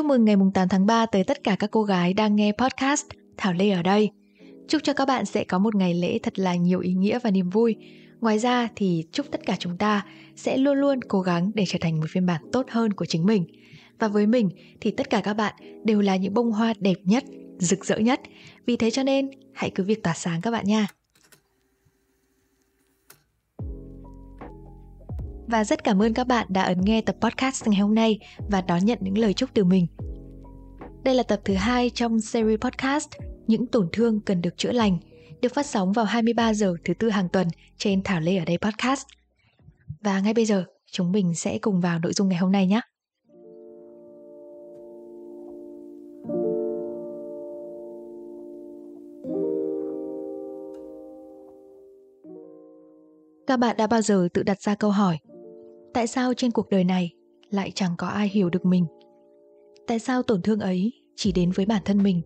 Chúc mừng ngày 8 tháng 3 tới tất cả các cô gái đang nghe podcast Thảo Lê ở đây. Chúc cho các bạn sẽ có một ngày lễ thật là nhiều ý nghĩa và niềm vui. Ngoài ra thì chúc tất cả chúng ta sẽ luôn luôn cố gắng để trở thành một phiên bản tốt hơn của chính mình. Và với mình thì tất cả các bạn đều là những bông hoa đẹp nhất, rực rỡ nhất. Vì thế cho nên hãy cứ việc tỏa sáng các bạn nha. Và rất cảm ơn các bạn đã ấn nghe tập podcast ngày hôm nay và đón nhận những lời chúc từ mình. Đây là tập thứ hai trong series podcast Những tổn thương cần được chữa lành, được phát sóng vào 23 giờ thứ tư hàng tuần trên Thảo Lê ở đây podcast. Và ngay bây giờ, chúng mình sẽ cùng vào nội dung ngày hôm nay nhé. Các bạn đã bao giờ tự đặt ra câu hỏi Tại sao trên cuộc đời này lại chẳng có ai hiểu được mình? Tại sao tổn thương ấy chỉ đến với bản thân mình?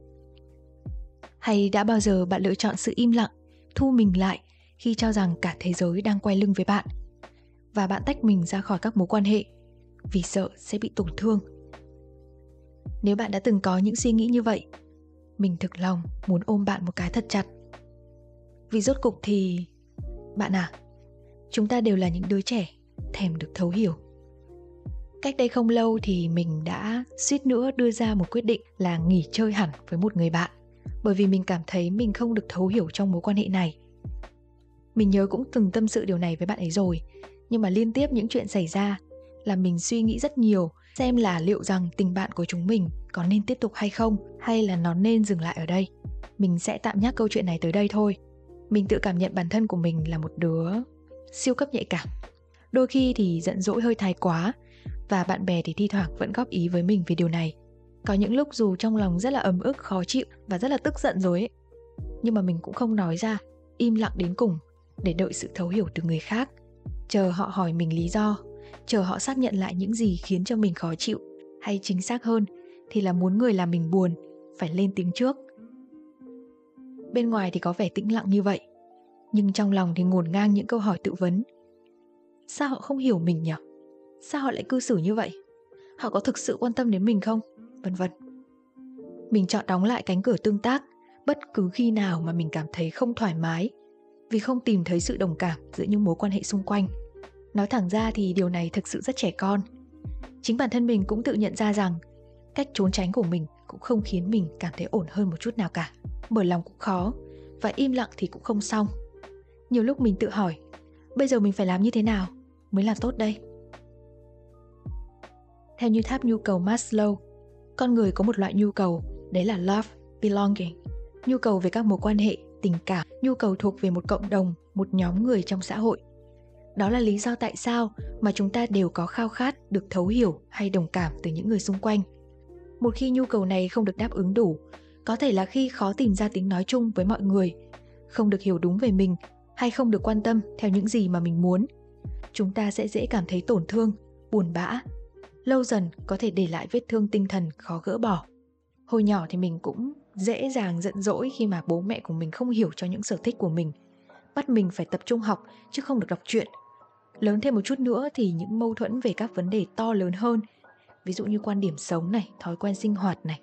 Hay đã bao giờ bạn lựa chọn sự im lặng, thu mình lại khi cho rằng cả thế giới đang quay lưng với bạn và bạn tách mình ra khỏi các mối quan hệ vì sợ sẽ bị tổn thương? Nếu bạn đã từng có những suy nghĩ như vậy, mình thực lòng muốn ôm bạn một cái thật chặt. Vì rốt cục thì bạn à, chúng ta đều là những đứa trẻ thèm được thấu hiểu. Cách đây không lâu thì mình đã suýt nữa đưa ra một quyết định là nghỉ chơi hẳn với một người bạn, bởi vì mình cảm thấy mình không được thấu hiểu trong mối quan hệ này. Mình nhớ cũng từng tâm sự điều này với bạn ấy rồi, nhưng mà liên tiếp những chuyện xảy ra là mình suy nghĩ rất nhiều, xem là liệu rằng tình bạn của chúng mình có nên tiếp tục hay không, hay là nó nên dừng lại ở đây. Mình sẽ tạm nhắc câu chuyện này tới đây thôi. Mình tự cảm nhận bản thân của mình là một đứa siêu cấp nhạy cảm đôi khi thì giận dỗi hơi thái quá, và bạn bè thì thi thoảng vẫn góp ý với mình về điều này. Có những lúc dù trong lòng rất là ấm ức, khó chịu và rất là tức giận rồi ấy, nhưng mà mình cũng không nói ra, im lặng đến cùng để đợi sự thấu hiểu từ người khác. Chờ họ hỏi mình lý do, chờ họ xác nhận lại những gì khiến cho mình khó chịu hay chính xác hơn thì là muốn người làm mình buồn, phải lên tiếng trước. Bên ngoài thì có vẻ tĩnh lặng như vậy, nhưng trong lòng thì ngổn ngang những câu hỏi tự vấn sao họ không hiểu mình nhỉ? Sao họ lại cư xử như vậy? Họ có thực sự quan tâm đến mình không? Vân vân. Mình chọn đóng lại cánh cửa tương tác, bất cứ khi nào mà mình cảm thấy không thoải mái, vì không tìm thấy sự đồng cảm giữa những mối quan hệ xung quanh. Nói thẳng ra thì điều này thực sự rất trẻ con. Chính bản thân mình cũng tự nhận ra rằng, cách trốn tránh của mình cũng không khiến mình cảm thấy ổn hơn một chút nào cả. Mở lòng cũng khó và im lặng thì cũng không xong. Nhiều lúc mình tự hỏi bây giờ mình phải làm như thế nào mới là tốt đây theo như tháp nhu cầu Maslow, con người có một loại nhu cầu, đấy là love, belonging. Nhu cầu về các mối quan hệ, tình cảm, nhu cầu thuộc về một cộng đồng, một nhóm người trong xã hội. Đó là lý do tại sao mà chúng ta đều có khao khát được thấu hiểu hay đồng cảm từ những người xung quanh. Một khi nhu cầu này không được đáp ứng đủ, có thể là khi khó tìm ra tiếng nói chung với mọi người, không được hiểu đúng về mình hay không được quan tâm theo những gì mà mình muốn. Chúng ta sẽ dễ cảm thấy tổn thương, buồn bã. Lâu dần có thể để lại vết thương tinh thần khó gỡ bỏ. Hồi nhỏ thì mình cũng dễ dàng giận dỗi khi mà bố mẹ của mình không hiểu cho những sở thích của mình. Bắt mình phải tập trung học, chứ không được đọc truyện. Lớn thêm một chút nữa thì những mâu thuẫn về các vấn đề to lớn hơn, ví dụ như quan điểm sống này, thói quen sinh hoạt này,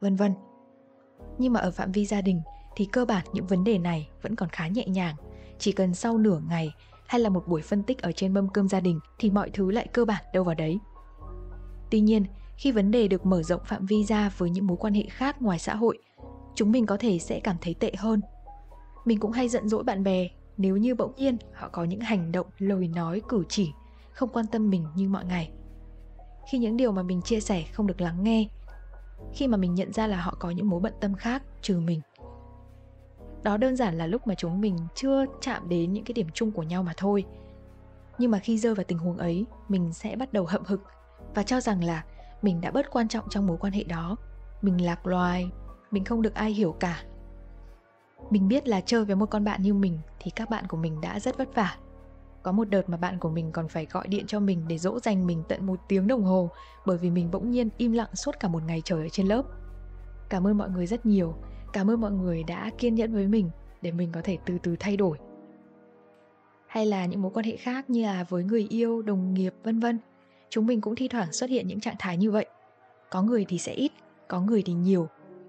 vân vân. Nhưng mà ở phạm vi gia đình thì cơ bản những vấn đề này vẫn còn khá nhẹ nhàng chỉ cần sau nửa ngày hay là một buổi phân tích ở trên mâm cơm gia đình thì mọi thứ lại cơ bản đâu vào đấy. Tuy nhiên, khi vấn đề được mở rộng phạm vi ra với những mối quan hệ khác ngoài xã hội, chúng mình có thể sẽ cảm thấy tệ hơn. Mình cũng hay giận dỗi bạn bè nếu như bỗng nhiên họ có những hành động, lời nói, cử chỉ không quan tâm mình như mọi ngày. Khi những điều mà mình chia sẻ không được lắng nghe, khi mà mình nhận ra là họ có những mối bận tâm khác trừ mình đó đơn giản là lúc mà chúng mình chưa chạm đến những cái điểm chung của nhau mà thôi. Nhưng mà khi rơi vào tình huống ấy, mình sẽ bắt đầu hậm hực và cho rằng là mình đã bớt quan trọng trong mối quan hệ đó. Mình lạc loài, mình không được ai hiểu cả. Mình biết là chơi với một con bạn như mình thì các bạn của mình đã rất vất vả. Có một đợt mà bạn của mình còn phải gọi điện cho mình để dỗ dành mình tận một tiếng đồng hồ bởi vì mình bỗng nhiên im lặng suốt cả một ngày trời ở trên lớp. Cảm ơn mọi người rất nhiều cảm ơn mọi người đã kiên nhẫn với mình để mình có thể từ từ thay đổi. Hay là những mối quan hệ khác như là với người yêu, đồng nghiệp, vân vân, chúng mình cũng thi thoảng xuất hiện những trạng thái như vậy. Có người thì sẽ ít, có người thì nhiều,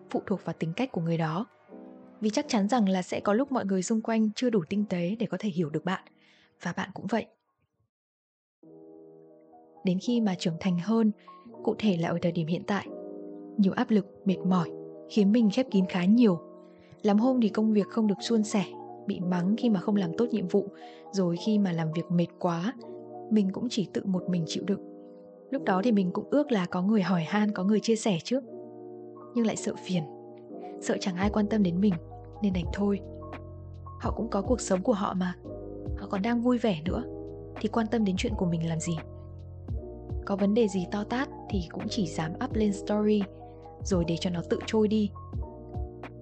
phụ thuộc vào tính cách của người đó. Vì chắc chắn rằng là sẽ có lúc mọi người xung quanh chưa đủ tinh tế để có thể hiểu được bạn, và bạn cũng vậy. Đến khi mà trưởng thành hơn, cụ thể là ở thời điểm hiện tại, nhiều áp lực, mệt mỏi khiến mình khép kín khá nhiều. Làm hôm thì công việc không được suôn sẻ, bị mắng khi mà không làm tốt nhiệm vụ, rồi khi mà làm việc mệt quá, mình cũng chỉ tự một mình chịu đựng. Lúc đó thì mình cũng ước là có người hỏi han, có người chia sẻ trước. Nhưng lại sợ phiền, sợ chẳng ai quan tâm đến mình, nên đành thôi. Họ cũng có cuộc sống của họ mà, họ còn đang vui vẻ nữa, thì quan tâm đến chuyện của mình làm gì? Có vấn đề gì to tát thì cũng chỉ dám up lên story rồi để cho nó tự trôi đi.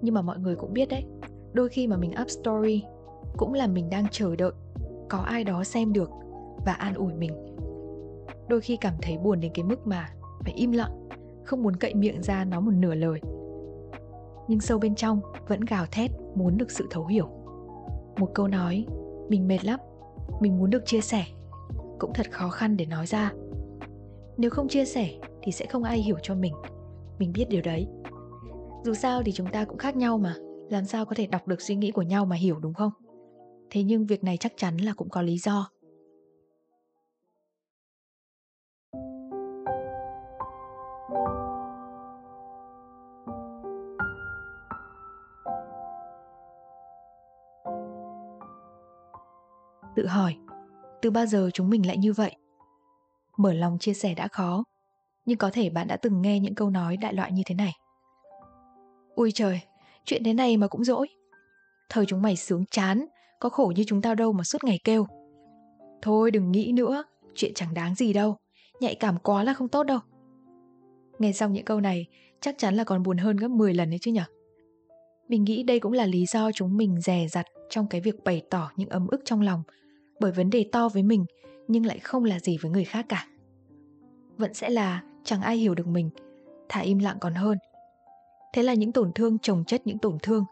Nhưng mà mọi người cũng biết đấy, đôi khi mà mình up story cũng là mình đang chờ đợi có ai đó xem được và an ủi mình. Đôi khi cảm thấy buồn đến cái mức mà phải im lặng, không muốn cậy miệng ra nói một nửa lời. Nhưng sâu bên trong vẫn gào thét muốn được sự thấu hiểu. Một câu nói, mình mệt lắm, mình muốn được chia sẻ. cũng thật khó khăn để nói ra. Nếu không chia sẻ thì sẽ không ai hiểu cho mình mình biết điều đấy. Dù sao thì chúng ta cũng khác nhau mà. Làm sao có thể đọc được suy nghĩ của nhau mà hiểu, đúng không? Thế nhưng việc này chắc chắn là cũng có lý do. Tự hỏi, từ bao giờ chúng mình lại như vậy? Mở lòng chia sẻ đã khó nhưng có thể bạn đã từng nghe những câu nói đại loại như thế này. Ui trời, chuyện thế này mà cũng dỗi. Thời chúng mày sướng chán, có khổ như chúng tao đâu mà suốt ngày kêu. Thôi đừng nghĩ nữa, chuyện chẳng đáng gì đâu, nhạy cảm quá là không tốt đâu. Nghe xong những câu này, chắc chắn là còn buồn hơn gấp 10 lần đấy chứ nhở? Mình nghĩ đây cũng là lý do chúng mình dè dặt trong cái việc bày tỏ những ấm ức trong lòng, bởi vấn đề to với mình nhưng lại không là gì với người khác cả. Vẫn sẽ là chẳng ai hiểu được mình thả im lặng còn hơn. Thế là những tổn thương chồng chất những tổn thương,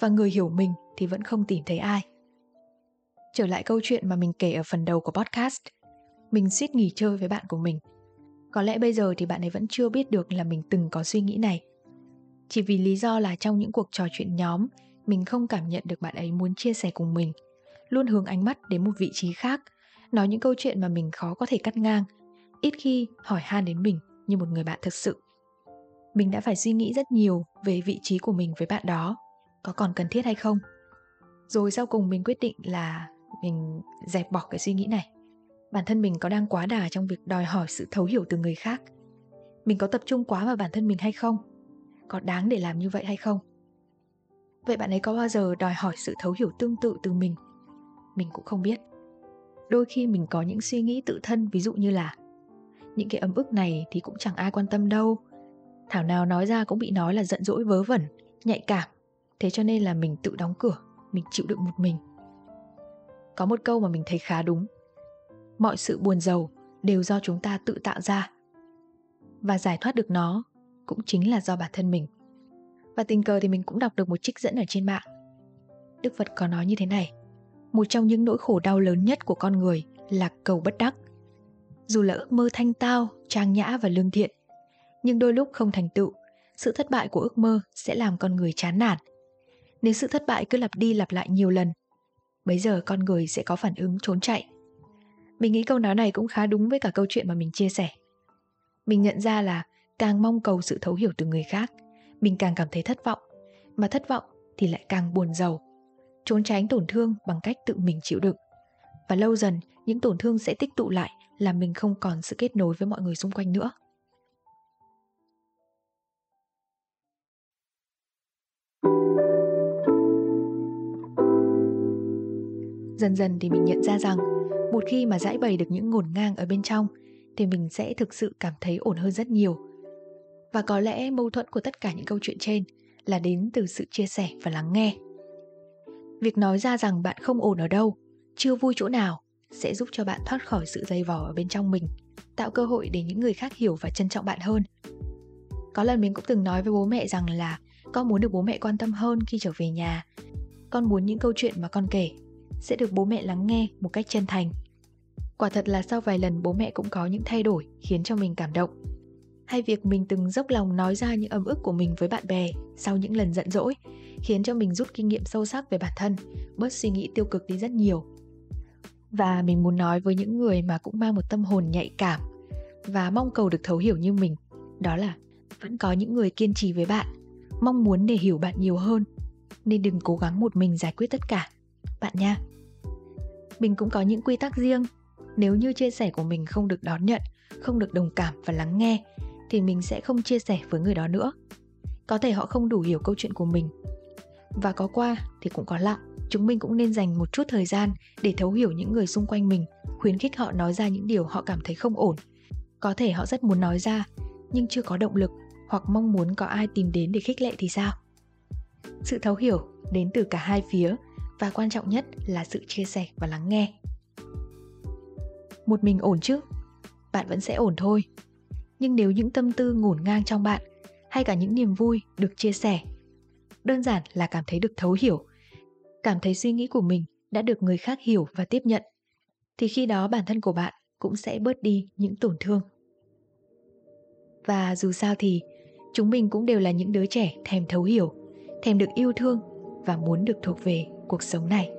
và người hiểu mình thì vẫn không tìm thấy ai. Trở lại câu chuyện mà mình kể ở phần đầu của podcast. Mình suýt nghỉ chơi với bạn của mình. Có lẽ bây giờ thì bạn ấy vẫn chưa biết được là mình từng có suy nghĩ này. Chỉ vì lý do là trong những cuộc trò chuyện nhóm, mình không cảm nhận được bạn ấy muốn chia sẻ cùng mình, luôn hướng ánh mắt đến một vị trí khác, nói những câu chuyện mà mình khó có thể cắt ngang, ít khi hỏi han đến mình như một người bạn thực sự. Mình đã phải suy nghĩ rất nhiều về vị trí của mình với bạn đó, có còn cần thiết hay không? Rồi sau cùng mình quyết định là mình dẹp bỏ cái suy nghĩ này. Bản thân mình có đang quá đà trong việc đòi hỏi sự thấu hiểu từ người khác. Mình có tập trung quá vào bản thân mình hay không? Có đáng để làm như vậy hay không? Vậy bạn ấy có bao giờ đòi hỏi sự thấu hiểu tương tự từ mình? Mình cũng không biết. Đôi khi mình có những suy nghĩ tự thân, ví dụ như là những cái ấm ức này thì cũng chẳng ai quan tâm đâu. Thảo nào nói ra cũng bị nói là giận dỗi vớ vẩn, nhạy cảm. Thế cho nên là mình tự đóng cửa, mình chịu đựng một mình. Có một câu mà mình thấy khá đúng. Mọi sự buồn giàu đều do chúng ta tự tạo ra. Và giải thoát được nó cũng chính là do bản thân mình. Và tình cờ thì mình cũng đọc được một trích dẫn ở trên mạng. Đức phật có nói như thế này, một trong những nỗi khổ đau lớn nhất của con người là cầu bất đắc dù là ước mơ thanh tao, trang nhã và lương thiện. Nhưng đôi lúc không thành tựu, sự thất bại của ước mơ sẽ làm con người chán nản. Nếu sự thất bại cứ lặp đi lặp lại nhiều lần, bấy giờ con người sẽ có phản ứng trốn chạy. Mình nghĩ câu nói này cũng khá đúng với cả câu chuyện mà mình chia sẻ. Mình nhận ra là càng mong cầu sự thấu hiểu từ người khác, mình càng cảm thấy thất vọng. Mà thất vọng thì lại càng buồn giàu, trốn tránh tổn thương bằng cách tự mình chịu đựng. Và lâu dần, những tổn thương sẽ tích tụ lại là mình không còn sự kết nối với mọi người xung quanh nữa. Dần dần thì mình nhận ra rằng, một khi mà giải bày được những ngổn ngang ở bên trong, thì mình sẽ thực sự cảm thấy ổn hơn rất nhiều. Và có lẽ mâu thuẫn của tất cả những câu chuyện trên là đến từ sự chia sẻ và lắng nghe. Việc nói ra rằng bạn không ổn ở đâu, chưa vui chỗ nào sẽ giúp cho bạn thoát khỏi sự dây vò ở bên trong mình, tạo cơ hội để những người khác hiểu và trân trọng bạn hơn. Có lần mình cũng từng nói với bố mẹ rằng là, con muốn được bố mẹ quan tâm hơn khi trở về nhà. Con muốn những câu chuyện mà con kể sẽ được bố mẹ lắng nghe một cách chân thành. Quả thật là sau vài lần bố mẹ cũng có những thay đổi khiến cho mình cảm động. Hay việc mình từng dốc lòng nói ra những ấm ức của mình với bạn bè sau những lần giận dỗi khiến cho mình rút kinh nghiệm sâu sắc về bản thân, bớt suy nghĩ tiêu cực đi rất nhiều và mình muốn nói với những người mà cũng mang một tâm hồn nhạy cảm và mong cầu được thấu hiểu như mình, đó là vẫn có những người kiên trì với bạn, mong muốn để hiểu bạn nhiều hơn, nên đừng cố gắng một mình giải quyết tất cả. Bạn nha. Mình cũng có những quy tắc riêng. Nếu như chia sẻ của mình không được đón nhận, không được đồng cảm và lắng nghe, thì mình sẽ không chia sẻ với người đó nữa. Có thể họ không đủ hiểu câu chuyện của mình. Và có qua thì cũng có lại chúng mình cũng nên dành một chút thời gian để thấu hiểu những người xung quanh mình, khuyến khích họ nói ra những điều họ cảm thấy không ổn. Có thể họ rất muốn nói ra, nhưng chưa có động lực hoặc mong muốn có ai tìm đến để khích lệ thì sao? Sự thấu hiểu đến từ cả hai phía và quan trọng nhất là sự chia sẻ và lắng nghe. Một mình ổn chứ? Bạn vẫn sẽ ổn thôi. Nhưng nếu những tâm tư ngổn ngang trong bạn hay cả những niềm vui được chia sẻ, đơn giản là cảm thấy được thấu hiểu cảm thấy suy nghĩ của mình đã được người khác hiểu và tiếp nhận, thì khi đó bản thân của bạn cũng sẽ bớt đi những tổn thương. Và dù sao thì, chúng mình cũng đều là những đứa trẻ thèm thấu hiểu, thèm được yêu thương và muốn được thuộc về cuộc sống này.